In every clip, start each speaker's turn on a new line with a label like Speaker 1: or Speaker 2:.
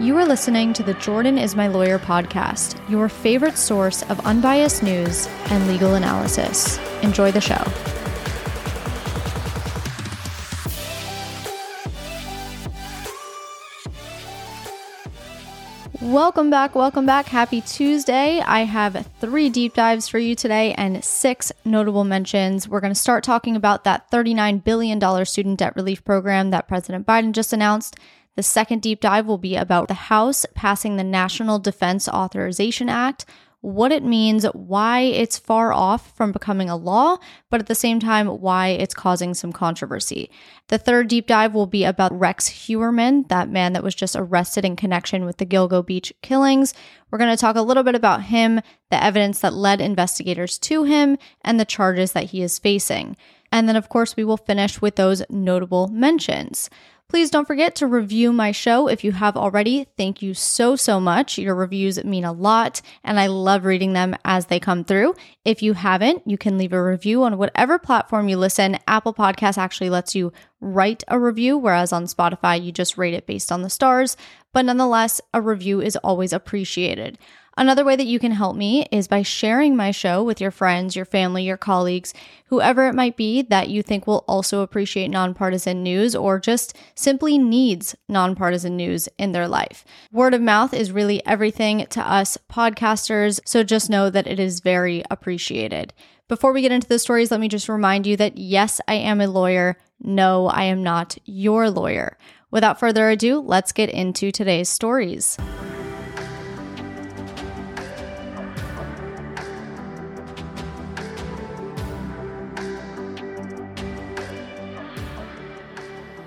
Speaker 1: You are listening to the Jordan is My Lawyer podcast, your favorite source of unbiased news and legal analysis. Enjoy the show. Welcome back, welcome back. Happy Tuesday. I have three deep dives for you today and six notable mentions. We're going to start talking about that $39 billion student debt relief program that President Biden just announced. The second deep dive will be about the House passing the National Defense Authorization Act, what it means, why it's far off from becoming a law, but at the same time, why it's causing some controversy. The third deep dive will be about Rex Heuermann, that man that was just arrested in connection with the Gilgo Beach killings. We're going to talk a little bit about him, the evidence that led investigators to him, and the charges that he is facing. And then, of course, we will finish with those notable mentions. Please don't forget to review my show if you have already. Thank you so, so much. Your reviews mean a lot, and I love reading them as they come through. If you haven't, you can leave a review on whatever platform you listen. Apple Podcasts actually lets you write a review, whereas on Spotify, you just rate it based on the stars. But nonetheless, a review is always appreciated. Another way that you can help me is by sharing my show with your friends, your family, your colleagues, whoever it might be that you think will also appreciate nonpartisan news or just simply needs nonpartisan news in their life. Word of mouth is really everything to us podcasters, so just know that it is very appreciated. Before we get into the stories, let me just remind you that yes, I am a lawyer. No, I am not your lawyer. Without further ado, let's get into today's stories.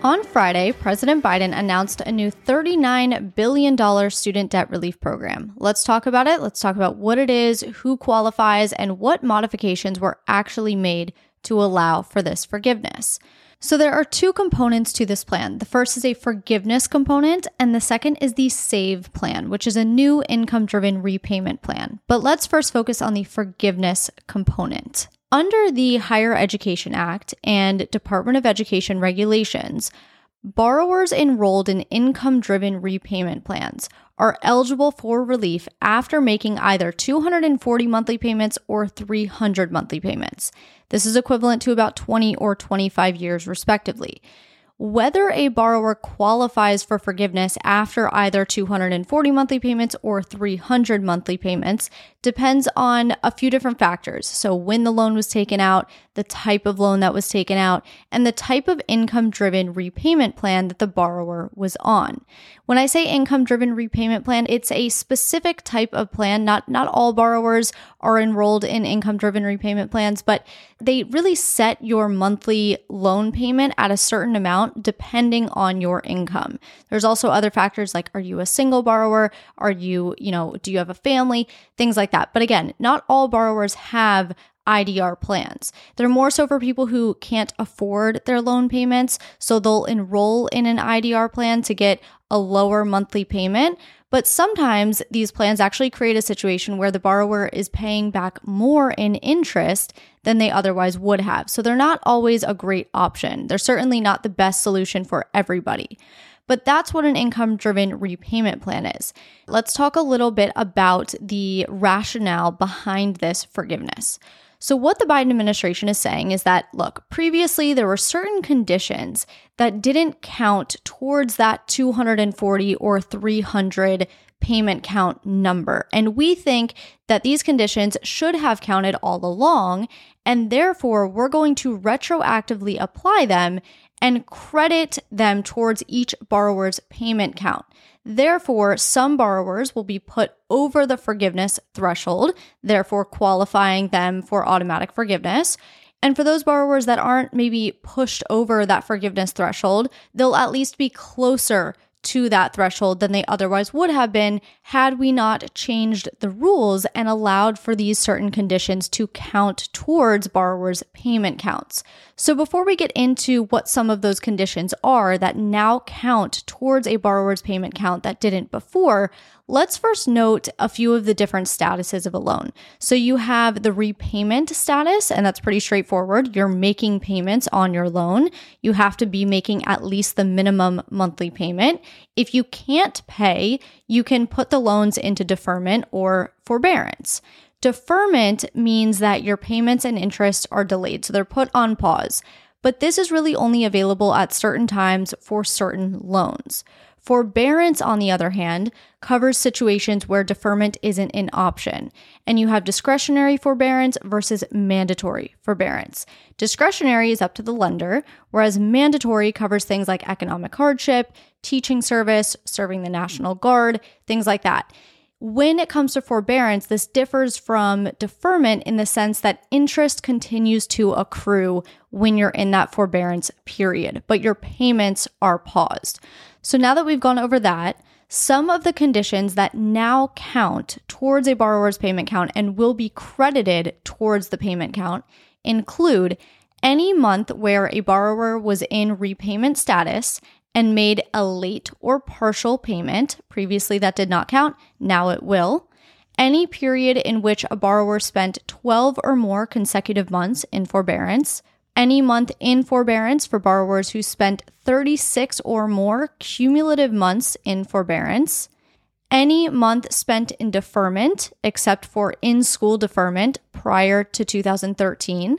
Speaker 1: On Friday, President Biden announced a new $39 billion student debt relief program. Let's talk about it. Let's talk about what it is, who qualifies, and what modifications were actually made to allow for this forgiveness. So, there are two components to this plan. The first is a forgiveness component, and the second is the SAVE plan, which is a new income driven repayment plan. But let's first focus on the forgiveness component. Under the Higher Education Act and Department of Education regulations, borrowers enrolled in income driven repayment plans are eligible for relief after making either 240 monthly payments or 300 monthly payments. This is equivalent to about 20 or 25 years, respectively. Whether a borrower qualifies for forgiveness after either 240 monthly payments or 300 monthly payments depends on a few different factors. So, when the loan was taken out, the type of loan that was taken out, and the type of income driven repayment plan that the borrower was on. When I say income driven repayment plan, it's a specific type of plan. Not, not all borrowers are enrolled in income driven repayment plans, but they really set your monthly loan payment at a certain amount depending on your income. There's also other factors like are you a single borrower? Are you, you know, do you have a family? Things like that. But again, not all borrowers have IDR plans. They're more so for people who can't afford their loan payments, so they'll enroll in an IDR plan to get a lower monthly payment. But sometimes these plans actually create a situation where the borrower is paying back more in interest than they otherwise would have. So they're not always a great option. They're certainly not the best solution for everybody. But that's what an income driven repayment plan is. Let's talk a little bit about the rationale behind this forgiveness. So, what the Biden administration is saying is that, look, previously there were certain conditions that didn't count towards that 240 or 300 payment count number. And we think that these conditions should have counted all along. And therefore, we're going to retroactively apply them and credit them towards each borrower's payment count. Therefore, some borrowers will be put over the forgiveness threshold, therefore qualifying them for automatic forgiveness. And for those borrowers that aren't maybe pushed over that forgiveness threshold, they'll at least be closer to that threshold than they otherwise would have been had we not changed the rules and allowed for these certain conditions to count towards borrowers' payment counts. So, before we get into what some of those conditions are that now count towards a borrower's payment count that didn't before, Let's first note a few of the different statuses of a loan. So you have the repayment status, and that's pretty straightforward. You're making payments on your loan. You have to be making at least the minimum monthly payment. If you can't pay, you can put the loans into deferment or forbearance. Deferment means that your payments and interest are delayed, so they're put on pause. But this is really only available at certain times for certain loans. Forbearance, on the other hand, covers situations where deferment isn't an option, and you have discretionary forbearance versus mandatory forbearance. Discretionary is up to the lender, whereas mandatory covers things like economic hardship, teaching service, serving the National Guard, things like that. When it comes to forbearance, this differs from deferment in the sense that interest continues to accrue when you're in that forbearance period, but your payments are paused. So now that we've gone over that, some of the conditions that now count towards a borrower's payment count and will be credited towards the payment count include any month where a borrower was in repayment status and made a late or partial payment. Previously, that did not count. Now it will. Any period in which a borrower spent 12 or more consecutive months in forbearance. Any month in forbearance for borrowers who spent 36 or more cumulative months in forbearance. Any month spent in deferment, except for in school deferment prior to 2013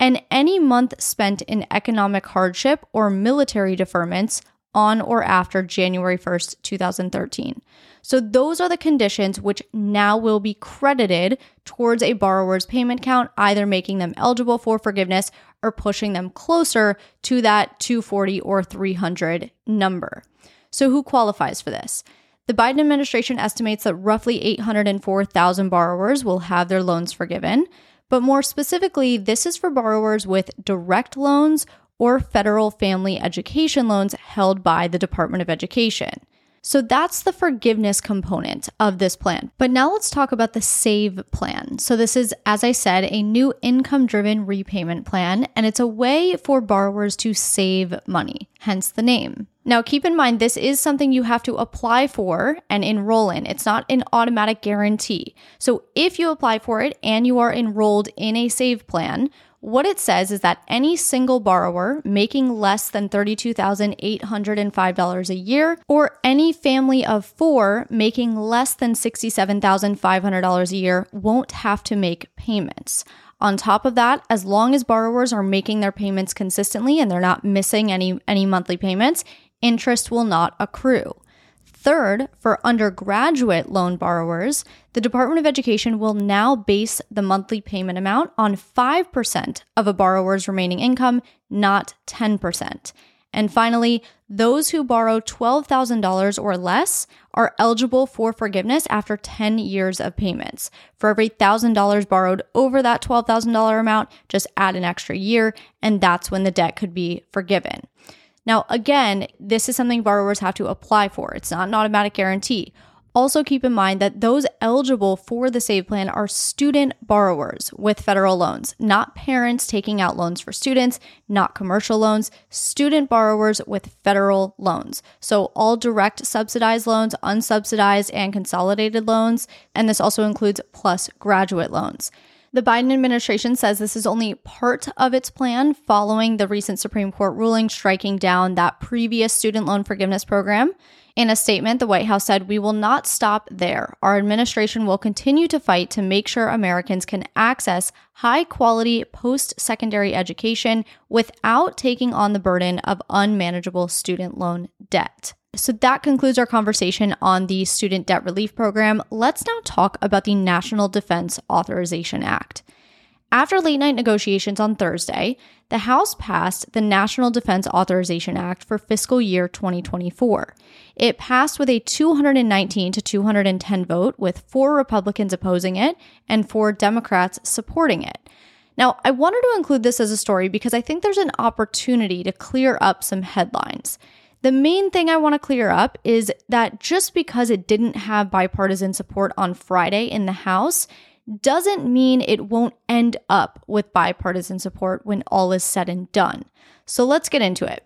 Speaker 1: and any month spent in economic hardship or military deferments on or after January 1st, 2013. So, those are the conditions which now will be credited towards a borrower's payment count, either making them eligible for forgiveness or pushing them closer to that 240 or 300 number. So, who qualifies for this? The Biden administration estimates that roughly 804,000 borrowers will have their loans forgiven. But more specifically, this is for borrowers with direct loans or federal family education loans held by the Department of Education. So that's the forgiveness component of this plan. But now let's talk about the SAVE plan. So, this is, as I said, a new income driven repayment plan, and it's a way for borrowers to save money, hence the name. Now, keep in mind, this is something you have to apply for and enroll in. It's not an automatic guarantee. So, if you apply for it and you are enrolled in a SAVE plan, what it says is that any single borrower making less than $32,805 a year or any family of four making less than $67,500 a year won't have to make payments. On top of that, as long as borrowers are making their payments consistently and they're not missing any, any monthly payments, interest will not accrue. Third, for undergraduate loan borrowers, the Department of Education will now base the monthly payment amount on 5% of a borrower's remaining income, not 10%. And finally, those who borrow $12,000 or less are eligible for forgiveness after 10 years of payments. For every $1,000 borrowed over that $12,000 amount, just add an extra year, and that's when the debt could be forgiven. Now, again, this is something borrowers have to apply for. It's not an automatic guarantee. Also, keep in mind that those eligible for the SAVE plan are student borrowers with federal loans, not parents taking out loans for students, not commercial loans, student borrowers with federal loans. So, all direct subsidized loans, unsubsidized, and consolidated loans. And this also includes plus graduate loans. The Biden administration says this is only part of its plan following the recent Supreme Court ruling striking down that previous student loan forgiveness program. In a statement, the White House said, We will not stop there. Our administration will continue to fight to make sure Americans can access high quality post secondary education without taking on the burden of unmanageable student loan debt. So that concludes our conversation on the Student Debt Relief Program. Let's now talk about the National Defense Authorization Act. After late night negotiations on Thursday, the House passed the National Defense Authorization Act for fiscal year 2024. It passed with a 219 to 210 vote, with four Republicans opposing it and four Democrats supporting it. Now, I wanted to include this as a story because I think there's an opportunity to clear up some headlines. The main thing I want to clear up is that just because it didn't have bipartisan support on Friday in the House doesn't mean it won't end up with bipartisan support when all is said and done. So let's get into it.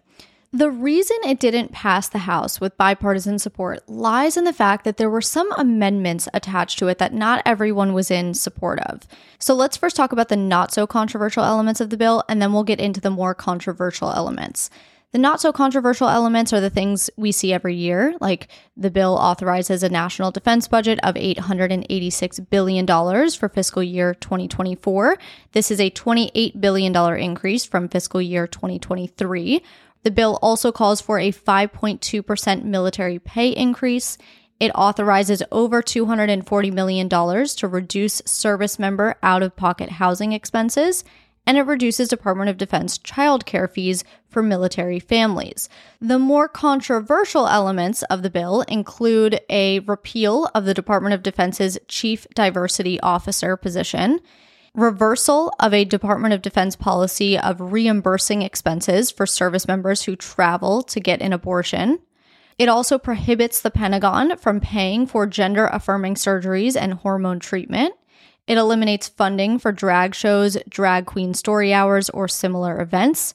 Speaker 1: The reason it didn't pass the House with bipartisan support lies in the fact that there were some amendments attached to it that not everyone was in support of. So let's first talk about the not so controversial elements of the bill, and then we'll get into the more controversial elements. The not so controversial elements are the things we see every year, like the bill authorizes a national defense budget of $886 billion for fiscal year 2024. This is a $28 billion increase from fiscal year 2023. The bill also calls for a 5.2% military pay increase. It authorizes over $240 million to reduce service member out of pocket housing expenses and it reduces Department of Defense child care fees for military families. The more controversial elements of the bill include a repeal of the Department of Defense's Chief Diversity Officer position, reversal of a Department of Defense policy of reimbursing expenses for service members who travel to get an abortion. It also prohibits the Pentagon from paying for gender affirming surgeries and hormone treatment. It eliminates funding for drag shows, drag queen story hours, or similar events.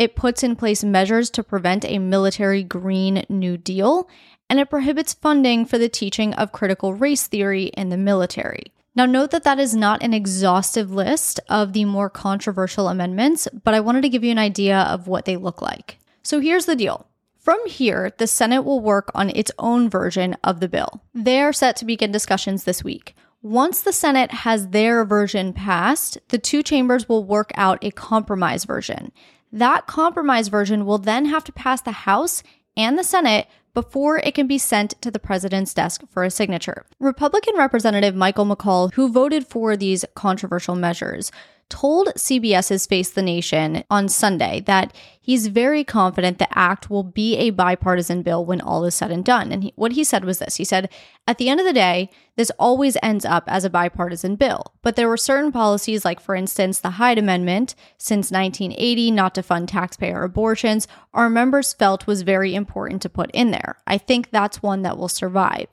Speaker 1: It puts in place measures to prevent a military Green New Deal, and it prohibits funding for the teaching of critical race theory in the military. Now, note that that is not an exhaustive list of the more controversial amendments, but I wanted to give you an idea of what they look like. So here's the deal. From here, the Senate will work on its own version of the bill. They are set to begin discussions this week. Once the Senate has their version passed, the two chambers will work out a compromise version. That compromise version will then have to pass the House and the Senate before it can be sent to the president's desk for a signature. Republican Representative Michael McCaul, who voted for these controversial measures, told CBS's Face the Nation on Sunday that he's very confident the act will be a bipartisan bill when all is said and done. And he, what he said was this he said, At the end of the day, this always ends up as a bipartisan bill. But there were certain policies, like, for instance, the Hyde Amendment since 1980 not to fund taxpayer abortions, our members felt was very important to put in there. I think that's one that will survive.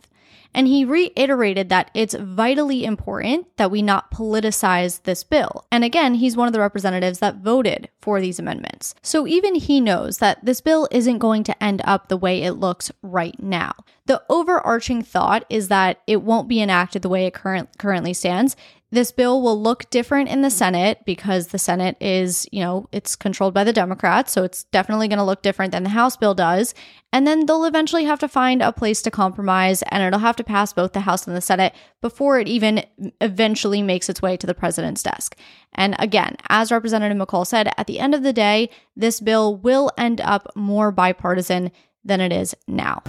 Speaker 1: And he reiterated that it's vitally important that we not politicize this bill. And again, he's one of the representatives that voted for these amendments. So even he knows that this bill isn't going to end up the way it looks right now. The overarching thought is that it won't be enacted the way it current, currently stands. This bill will look different in the Senate because the Senate is, you know, it's controlled by the Democrats. So it's definitely going to look different than the House bill does. And then they'll eventually have to find a place to compromise and it'll have to pass both the House and the Senate before it even eventually makes its way to the president's desk. And again, as Representative McCaul said, at the end of the day, this bill will end up more bipartisan than it is now.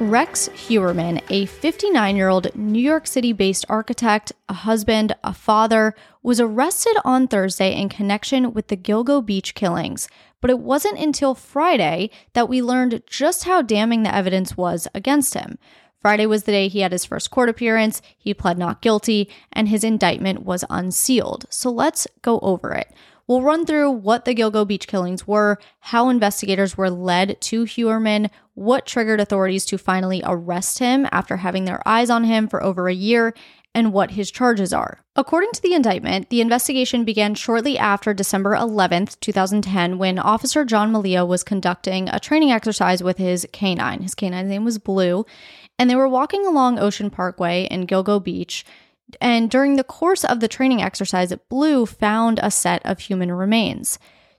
Speaker 1: Rex Heuermann, a 59 year old New York City based architect, a husband, a father, was arrested on Thursday in connection with the Gilgo Beach killings. But it wasn't until Friday that we learned just how damning the evidence was against him. Friday was the day he had his first court appearance, he pled not guilty, and his indictment was unsealed. So let's go over it. We'll run through what the Gilgo Beach killings were, how investigators were led to Heuermann, what triggered authorities to finally arrest him after having their eyes on him for over a year, and what his charges are. According to the indictment, the investigation began shortly after December 11th, 2010, when Officer John Mallia was conducting a training exercise with his canine. His canine's name was Blue, and they were walking along Ocean Parkway in Gilgo Beach and during the course of the training exercise, Blue found a set of human remains.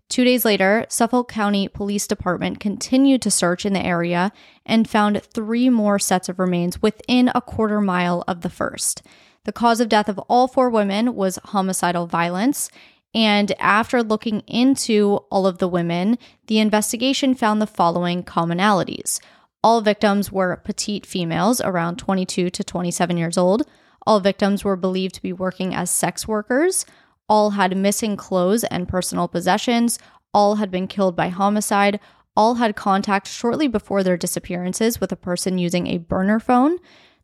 Speaker 1: Two days later, Suffolk County Police Department continued to search in the area and found three more sets of remains within a quarter mile of the first. The cause of death of all four women was homicidal violence. And after looking into all of the women, the investigation found the following commonalities. All victims were petite females, around 22 to 27 years old. All victims were believed to be working as sex workers. All had missing clothes and personal possessions. All had been killed by homicide. All had contact shortly before their disappearances with a person using a burner phone.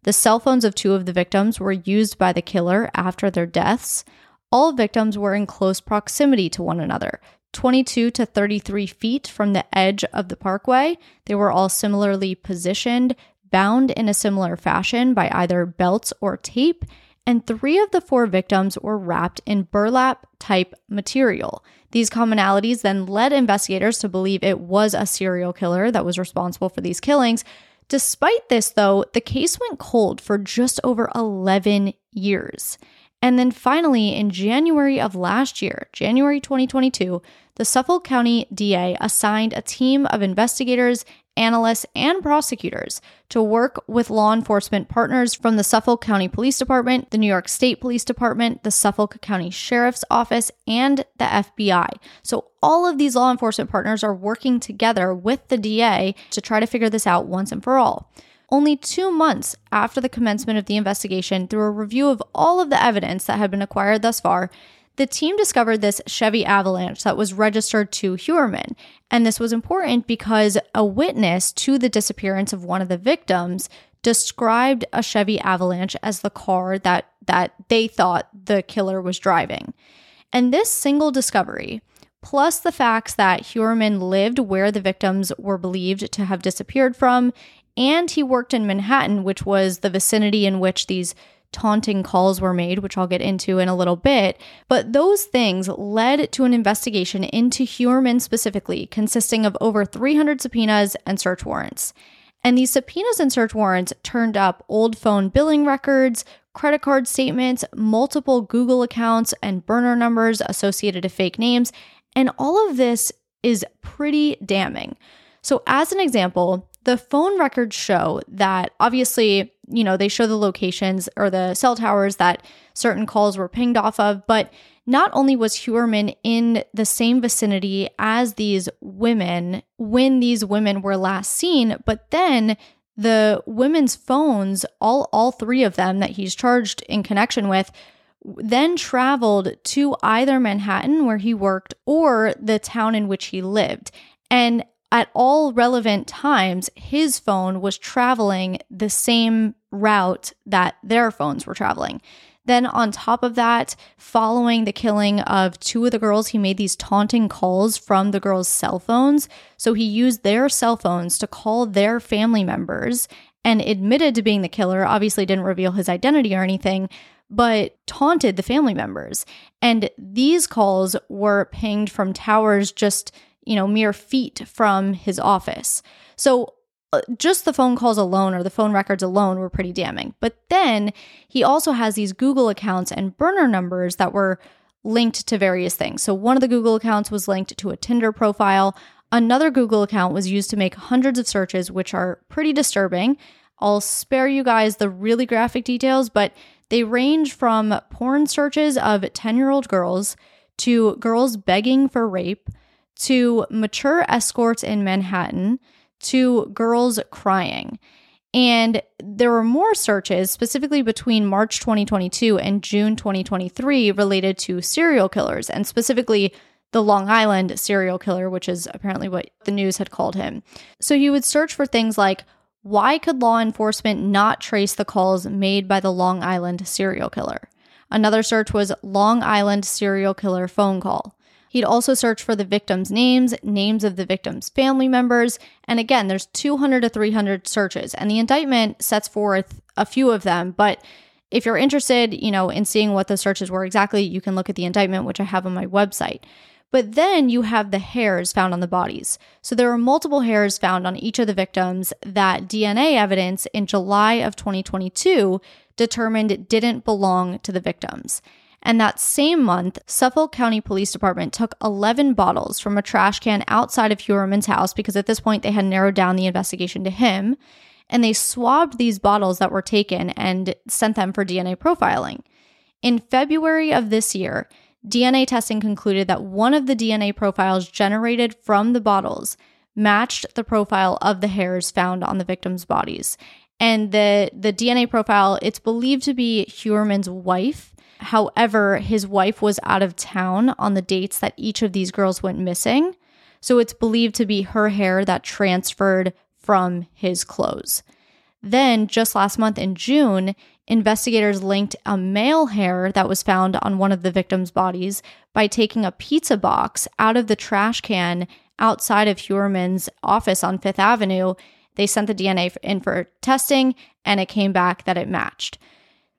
Speaker 1: The cell phones of two of the victims were used by the killer after their deaths. All victims were in close proximity to one another, 22 to 33 feet from the edge of the parkway. They were all similarly positioned, bound in a similar fashion by either belts or tape, and three of the four victims were wrapped in burlap type material. These commonalities then led investigators to believe it was a serial killer that was responsible for these killings. Despite this, though, the case went cold for just over 11 years. And then finally, in January of last year, January 2022, the Suffolk County DA assigned a team of investigators analysts, and prosecutors to work with law enforcement partners from the Suffolk County Police Department, the New York State Police Department, the Suffolk County Sheriff's Office, and the FBI. So, all of these law enforcement partners are working together with the DA to try to figure this out once and for all. Only two months after the commencement of the investigation, through a review of all of the evidence that had been acquired thus far, the team discovered this Chevy Avalanche that was registered to Heuermann. And this was important because a witness to the disappearance of one of the victims described a Chevy Avalanche as the car that, that they thought the killer was driving. And this single discovery, plus the facts that Heuermann lived where the victims were believed to have disappeared from, and he worked in Manhattan, which was the vicinity in which these taunting calls were made, which I'll get into in a little bit. But those things led to an investigation into Heuermann specifically, consisting of over 300 subpoenas and search warrants. And these subpoenas and search warrants turned up old phone billing records, credit card statements, multiple Google accounts, and burner numbers associated to fake names. And all of this is pretty damning. So, as an example, the phone records show that obviously, you know, they show the locations or the cell towers that certain calls were pinged off of, but not only was Heuermann in the same vicinity as these women when these women were last seen, but then the women's phones, all all three of them that he's charged in connection with, then traveled to either Manhattan where he worked or the town in which he lived. And at all relevant times, his phone was traveling the same route that their phones were traveling. Then, on top of that, following the killing of two of the girls, he made these taunting calls from the girls' cell phones. So he used their cell phones to call their family members and admitted to being the killer. Obviously, didn't reveal his identity or anything, but taunted the family members. And these calls were pinged from towers just you know, mere feet from his office. So uh, just the phone calls alone or the phone records alone were pretty damning. But then he also has these Google accounts and burner numbers that were linked to various things. So one of the Google accounts was linked to a Tinder profile. Another Google account was used to make hundreds of searches, which are pretty disturbing. I'll spare you guys the really graphic details, but they range from porn searches of 10 year old girls to girls begging for rape to mature escorts in Manhattan to girls crying. And there were more searches, specifically between March 2022 and June 2023, related to serial killers, and specifically the Long Island serial killer, which is apparently what the news had called him. So he would search for things like why could law enforcement not trace the calls made by the Long Island serial killer? Another search was Long Island serial killer phone call. He'd also search for the victims' names, names of the victims' family members, and again, there's 200 to 300 searches, and the indictment sets forth a few of them, but if you're interested, you know, in seeing what the searches were exactly, you can look at the indictment which I have on my website. But then you have the hairs found on the bodies. So there are multiple hairs found on each of the victims that DNA evidence in July of 2022 determined didn't belong to the victims. And that same month, Suffolk County Police Department took 11 bottles from a trash can outside of Heuermann's house because at this point they had narrowed down the investigation to him. And they swabbed these bottles that were taken and sent them for DNA profiling. In February of this year, DNA testing concluded that one of the DNA profiles generated from the bottles matched the profile of the hairs found on the victims' bodies. And the, the DNA profile, it's believed to be Heuermann's wife However, his wife was out of town on the dates that each of these girls went missing. So it's believed to be her hair that transferred from his clothes. Then, just last month in June, investigators linked a male hair that was found on one of the victims' bodies by taking a pizza box out of the trash can outside of Heuermann's office on Fifth Avenue They sent the DNA in for testing and it came back that it matched.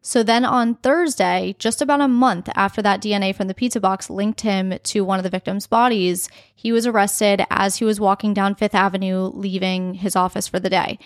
Speaker 1: So then on Thursday, just about a month after that DNA from the pizza box linked him to one of the victims' bodies, he was arrested as he was walking down Fifth Avenue, leaving his office for the day.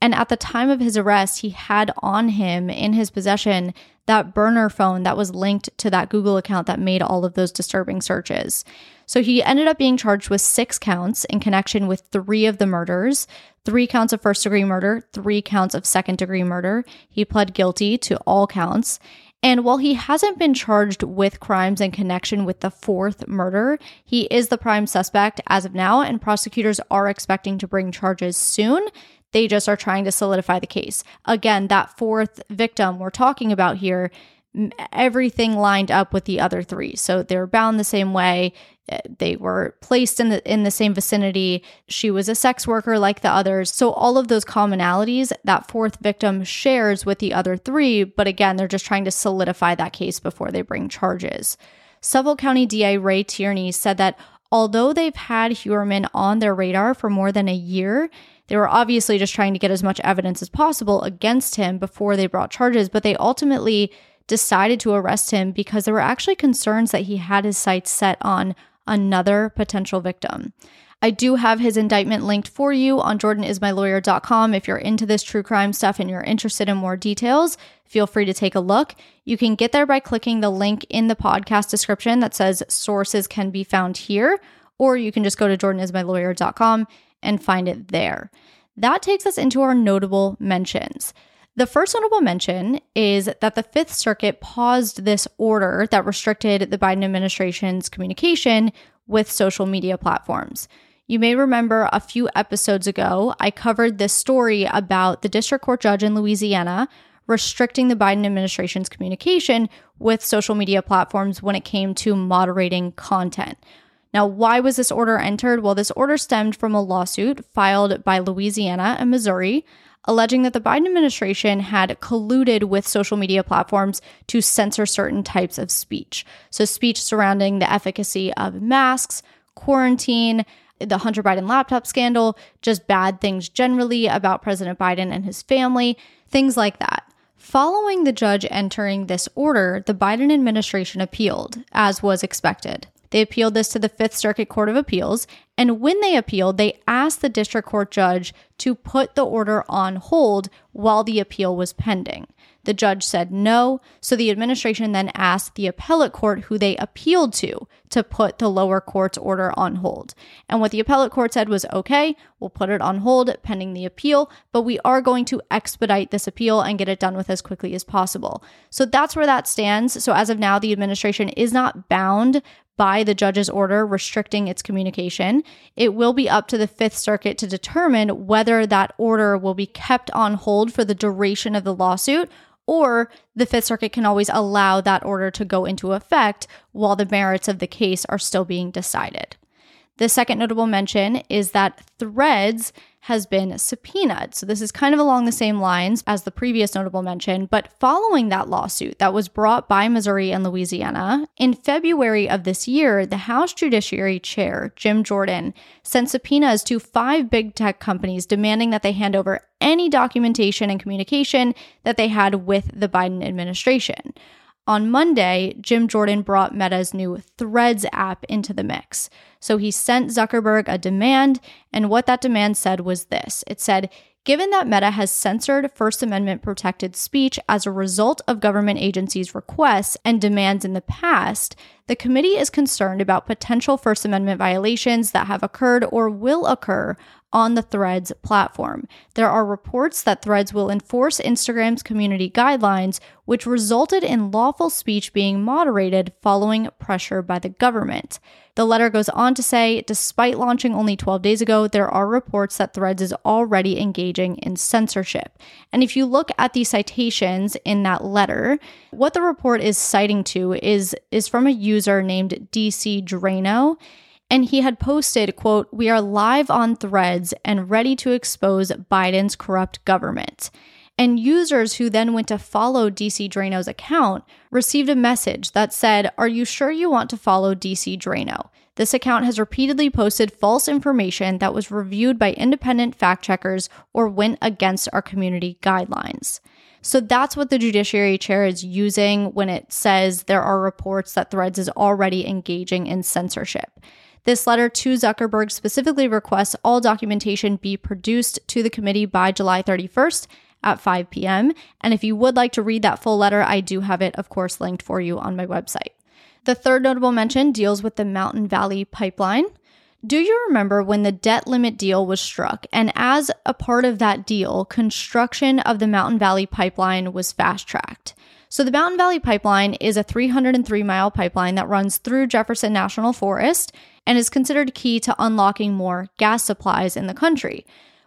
Speaker 1: And at the time of his arrest, he had on him in his possession that burner phone that was linked to that Google account that made all of those disturbing searches. So he ended up being charged with six counts in connection with three of the murders three counts of first degree murder, three counts of second degree murder. He pled guilty to all counts. And while he hasn't been charged with crimes in connection with the fourth murder, he is the prime suspect as of now, and prosecutors are expecting to bring charges soon. They just are trying to solidify the case. Again, that fourth victim we're talking about here, everything lined up with the other three. So they were bound the same way. Eh, they were placed in the in the same vicinity. She was a sex worker like the others. So all of those commonalities that fourth victim shares with the other three, but again, they're just trying to solidify that case before they bring charges. Suffolk County DA Ray Tierney said that although they've had Heuermann on their radar for more than a year, they were obviously just trying to get as much evidence as possible against him before they brought charges, but they ultimately decided to arrest him because there were actually concerns that he had his sights set on another potential victim. I do have his indictment linked for you on jordanismylawyer.com. If you're into this true crime stuff and you're interested in more details, feel free to take a look. You can get there by clicking the link in the podcast description that says sources can be found here, or you can just go to jordanismylawyer.com and find it there. That takes us into our notable mentions. The first notable mention is that the Fifth Circuit paused this order that restricted the Biden administration's communication with social media platforms. You may remember a few episodes ago, I covered this story about the district court judge in Louisiana restricting the Biden administration's communication with social media platforms when it came to moderating content. Now, why was this order entered? Well, this order stemmed from a lawsuit filed by Louisiana and Missouri alleging that the Biden administration had colluded with social media platforms to censor certain types of speech. So, speech surrounding the efficacy of masks, quarantine, the Hunter Biden laptop scandal, just bad things generally about President Biden and his family, things like that. Following the judge entering this order, the Biden administration appealed, as was expected. They appealed this to the Fifth Circuit Court of Appeals. And when they appealed, they asked the district court judge to put the order on hold while the appeal was pending. The judge said no, so the administration then asked the appellate court, who they appealed to, to put the lower court's order on hold. And what the appellate court said was okay, we'll put it on hold pending the appeal, but we are going to expedite this appeal and get it done with as quickly as possible. So that's where that stands. So as of now, the administration is not bound by the judge's order restricting its communication. It will be up to the Fifth Circuit to determine whether that order will be kept on hold for the duration of the lawsuit, or the Fifth Circuit can always allow that order to go into effect while the merits of the case are still being decided. The second notable mention is that Threads has been subpoenaed. So, this is kind of along the same lines as the previous notable mention, but following that lawsuit that was brought by Missouri and Louisiana, in February of this year, the House Judiciary Chair, Jim Jordan, sent subpoenas to five big tech companies demanding that they hand over any documentation and communication that they had with the Biden administration. On Monday, Jim Jordan brought Meta's new Threads app into the mix. So he sent Zuckerberg a demand, and what that demand said was this it said, Given that Meta has censored First Amendment protected speech as a result of government agencies' requests and demands in the past, the committee is concerned about potential First Amendment violations that have occurred or will occur on the Threads platform. There are reports that Threads will enforce Instagram's community guidelines, which resulted in lawful speech being moderated following pressure by the government. The letter goes on to say despite launching only 12 days ago, there are reports that Threads is already engaging in censorship. And if you look at the citations in that letter, what the report is citing to is, is from a user named DC Draino and he had posted quote we are live on threads and ready to expose biden's corrupt government and users who then went to follow DC Draino's account received a message that said are you sure you want to follow DC Draino This account has repeatedly posted false information that was reviewed by independent fact checkers or went against our community guidelines. So that's what the Judiciary Chair is using when it says there are reports that Threads is already engaging in censorship. This letter to Zuckerberg specifically requests all documentation be produced to the committee by July 31st at 5 p.m. And if you would like to read that full letter, I do have it, of course, linked for you on my website. The third notable mention deals with the Mountain Valley Pipeline. Do you remember when the debt limit deal was struck? And as a part of that deal, construction of the Mountain Valley Pipeline was fast tracked. So, the Mountain Valley Pipeline is a 303 mile pipeline that runs through Jefferson National Forest and is considered key to unlocking more gas supplies in the country.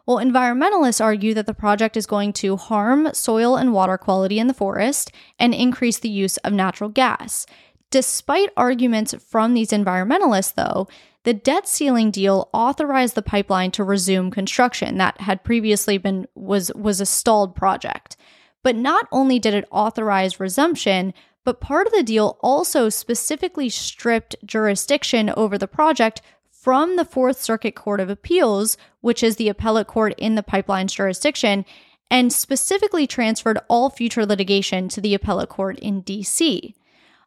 Speaker 1: Well, environmentalists argue that the project is going to harm soil and water quality in the forest and increase the use of natural gas. Despite arguments from these environmentalists, though, the debt ceiling deal authorized the pipeline to resume construction that had previously been was was a stalled project. But not only did it authorize resumption, but part of the deal also specifically stripped jurisdiction over the project from the Fourth Circuit Court of Appeals, which is the appellate court in the pipeline's jurisdiction, and specifically transferred all future litigation to the appellate court in DC.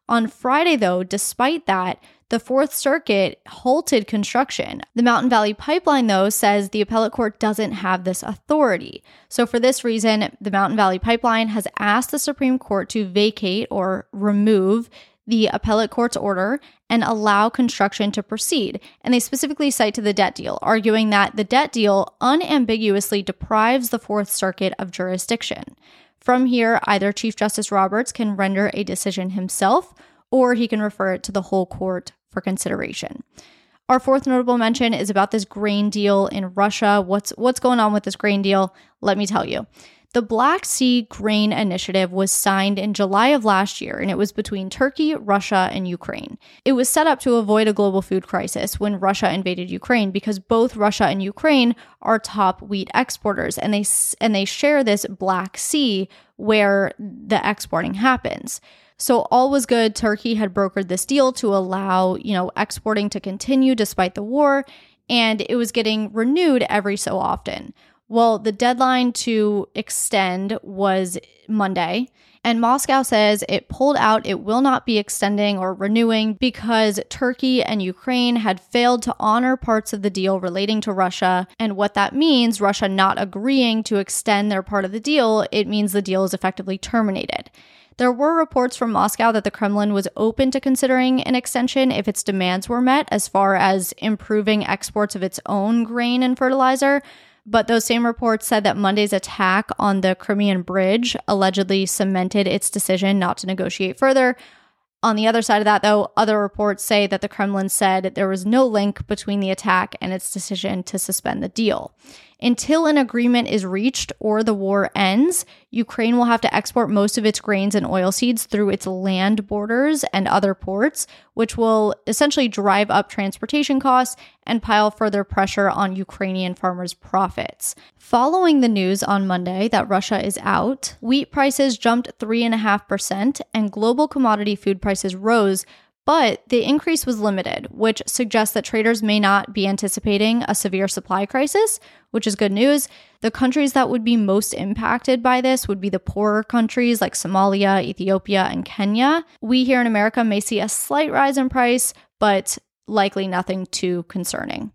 Speaker 1: On Friday, though, despite that, the Fourth Circuit halted construction. The Mountain Valley Pipeline, though, says the appellate court doesn't have this authority. So, for this reason, the Mountain Valley Pipeline has asked the Supreme Court to vacate or remove the appellate court's order and allow construction to proceed. And they specifically cite to the debt deal, arguing that the debt deal unambiguously deprives the Fourth Circuit of jurisdiction. From here, either Chief Justice Roberts can render a decision himself or he can refer it to the whole court for consideration. Our fourth notable mention is about this grain deal in Russia. What's what's going on with this grain deal? Let me tell you. The Black Sea Grain Initiative was signed in July of last year, and it was between Turkey, Russia, and Ukraine. It was set up to avoid a global food crisis when Russia invaded Ukraine because both Russia and Ukraine are top wheat exporters, and they and they share this Black Sea where the exporting happens. So all was good. Turkey had brokered this deal to allow, you know, exporting to continue despite the war, and it was getting renewed every so often. Well, the deadline to extend was Monday. And Moscow says it pulled out, it will not be extending or renewing because Turkey and Ukraine had failed to honor parts of the deal relating to Russia. And what that means, Russia not agreeing to extend their part of the deal, it means the deal is effectively terminated. There were reports from Moscow that the Kremlin was open to considering an extension if its demands were met, as far as improving exports of its own grain and fertilizer. But those same reports said that Monday's attack on the Crimean bridge allegedly cemented its decision not to negotiate further. On the other side of that, though, other reports say that the Kremlin said there was no link between the attack and its decision to suspend the deal. Until an agreement is reached or the war ends, Ukraine will have to export most of its grains and oilseeds through its land borders and other ports, which will essentially drive up transportation costs and pile further pressure on Ukrainian farmers' profits. Following the news on Monday that Russia is out, wheat prices jumped 3.5% and global commodity food prices rose but the increase was limited, which suggests that traders may not be anticipating a severe supply crisis, which is good news. The countries that would be most impacted by this would be the poorer countries like Somalia, Ethiopia, and Kenya. We here in America may see a slight rise in price, but likely nothing too concerning.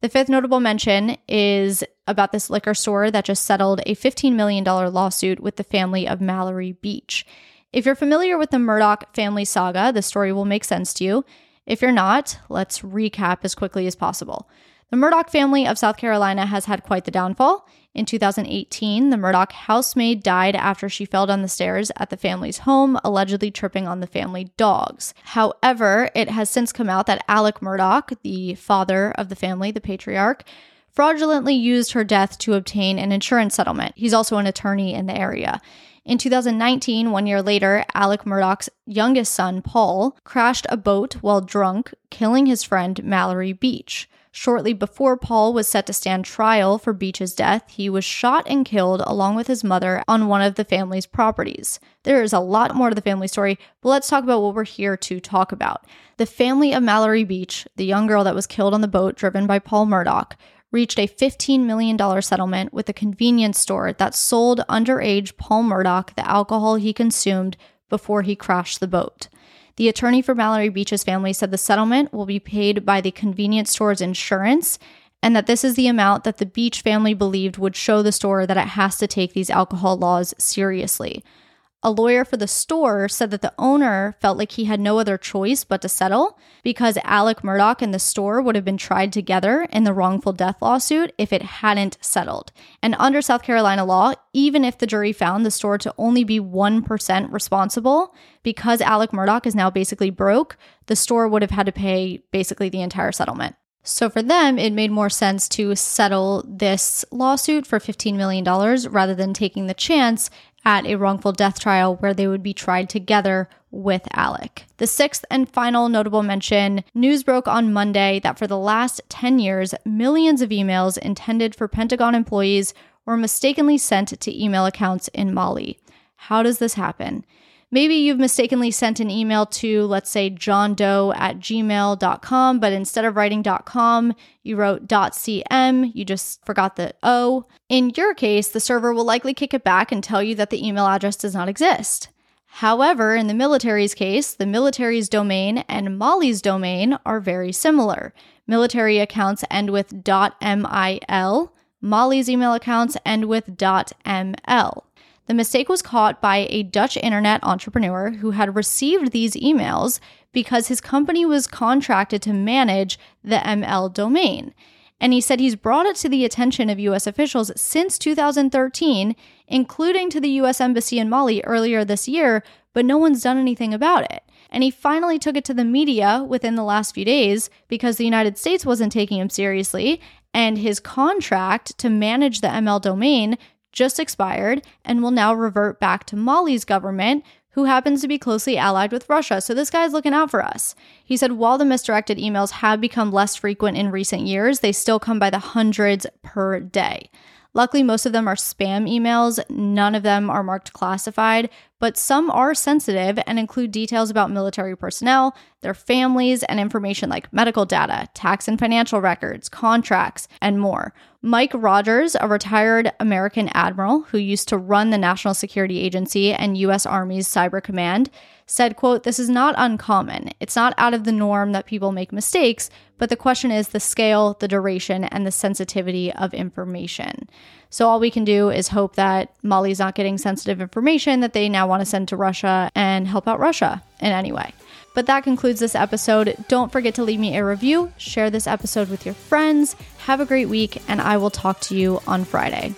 Speaker 1: The fifth notable mention is about this liquor store that just settled a $15 million lawsuit with the family of Mallory Beach. If you're familiar with the Murdaugh family saga, the story will make sense to you. If you're not, let's recap as quickly as possible. The Murdaugh family of South Carolina has had quite the downfall. In 2018, the Murdaugh housemaid died after she fell down the stairs at the family's home, allegedly tripping on the family dogs. However, it has since come out that Alec Murdaugh, the father of the family, the patriarch, fraudulently used her death to obtain an insurance settlement. He's also an attorney in the area. In 2019, one year later, Alec Murdaugh's youngest son, Paul, crashed a boat while drunk, killing his friend Mallory Beach. Shortly before Paul was set to stand trial for Beach's death, he was shot and killed along with his mother on one of the family's properties. There is a lot more to the family story, but let's talk about what we're here to talk about. The family of Mallory Beach, the young girl that was killed on the boat driven by Paul Murdaugh, reached a $15 million settlement with a convenience store that sold underage Paul Murdaugh the alcohol he consumed before he crashed the boat. The attorney for Mallory Beach's family said the settlement will be paid by the convenience store's insurance and that this is the amount that the Beach family believed would show the store that it has to take these alcohol laws seriously. A lawyer for the store said that the owner felt like he had no other choice but to settle because Alec Murdaugh and the store would have been tried together in the wrongful death lawsuit if it hadn't settled. And under South Carolina law, even if the jury found the store to only be 1% responsible, because Alec Murdaugh is now basically broke, the store would have had to pay basically the entire settlement. So for them, it made more sense to settle this lawsuit for $15 million rather than taking the chance at a wrongful death trial where they would be tried together with Alec. The sixth and final notable mention news broke on Monday that for the last 10 years, millions of emails intended for Pentagon employees were mistakenly sent to email accounts in Mali. How does this happen? Maybe you've mistakenly sent an email to, let's say, John Doe at gmail.com, but instead of writing .com, you wrote .cm, you just forgot the O. In your case, the server will likely kick it back and tell you that the email address does not exist. However, in the military's case, the military's domain and Mali's domain are very similar. Military accounts end with .mil, Mali's email accounts end with .ml. The mistake was caught by a Dutch internet entrepreneur who had received these emails because his company was contracted to manage the ML domain. And he said he's brought it to the attention of US officials since 2013, including to the US Embassy in Mali earlier this year, but no one's done anything about it. And he finally took it to the media within the last few days because the United States wasn't taking him seriously, and his contract to manage the ML domain just expired and will now revert back to Mali's government, who happens to be closely allied with Russia. So this guy's looking out for us. He said while the misdirected emails have become less frequent in recent years, they still come by the hundreds per day. Luckily, most of them are spam emails. None of them are marked classified, but some are sensitive and include details about military personnel, their families, and information like medical data, tax and financial records, contracts, and more. Mike Rogers, a retired American admiral who used to run the National Security Agency and US Army's Cyber Command, said, quote, This is not uncommon. It's not out of the norm that people make mistakes, but the question is the scale, the duration, and the sensitivity of information. So all we can do is hope that Mali's not getting sensitive information that they now want to send to Russia and help out Russia in any way. But that concludes this episode. Don't forget to leave me a review, share this episode with your friends. Have a great week, and I will talk to you on Friday.